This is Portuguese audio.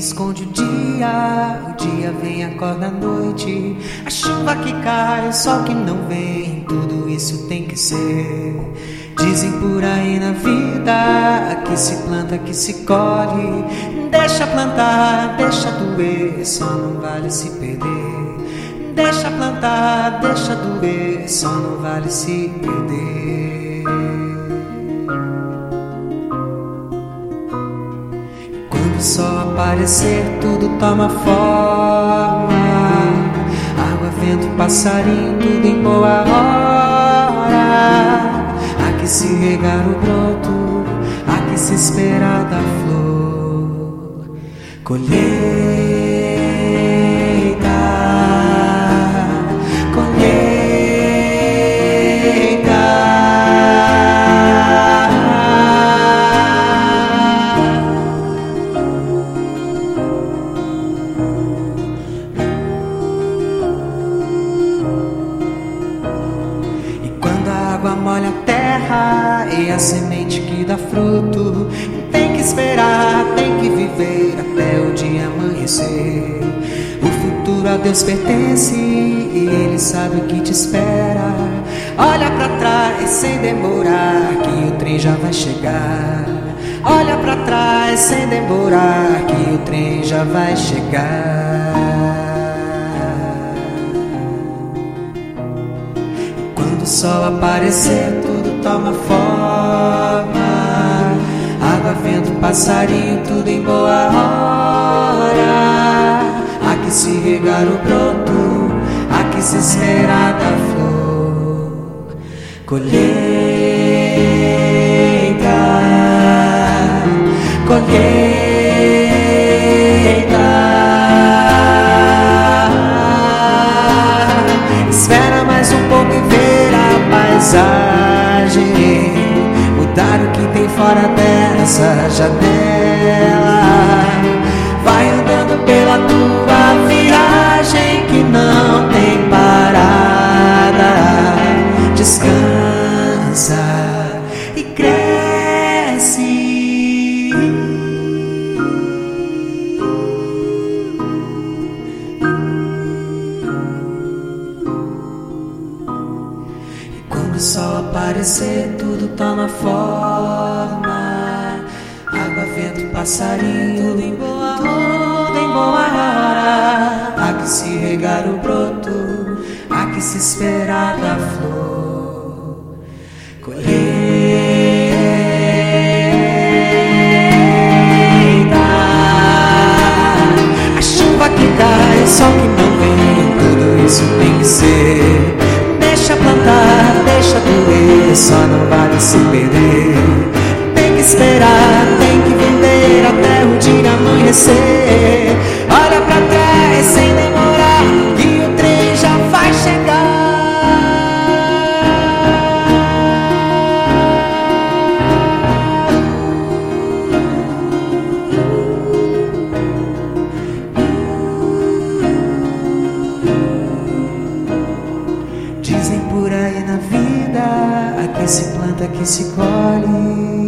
esconde o dia, o dia vem, acorda a noite. A chuva que cai, o sol que não vem, tudo isso tem que ser. Dizem por aí na vida que se planta, que se colhe. Deixa plantar, deixa doer, só não vale se perder. Deixa plantar, deixa doer, só não vale se perder. Sol aparecer, tudo toma forma. Água, vento, passarinho, tudo em boa hora. Há que se regar o broto, há que se esperar da flor. Colher. Água molha a terra e a semente que dá fruto. Tem que esperar, tem que viver até o dia amanhecer. O futuro a Deus pertence e Ele sabe o que te espera. Olha para trás sem demorar, que o trem já vai chegar. Olha para trás sem demorar, que o trem já vai chegar. Sol aparecer, tudo toma forma. Água, vento, passarinho, tudo em boa hora. Que se regar o broto, que se esperar da flor. Colheita, fora dessa janela. Aparecer, tudo toma forma. Água, vento, passarinho, tudo em boa hora. Há que se regar o broto, há que se esperar da flor. Colheita, a chuva que cai, o sol que não vem, tudo isso tem que ser. Só não vale se perder. Tem que esperar, tem que viver até o dia amanhecer. Se planta, aqui se colhe.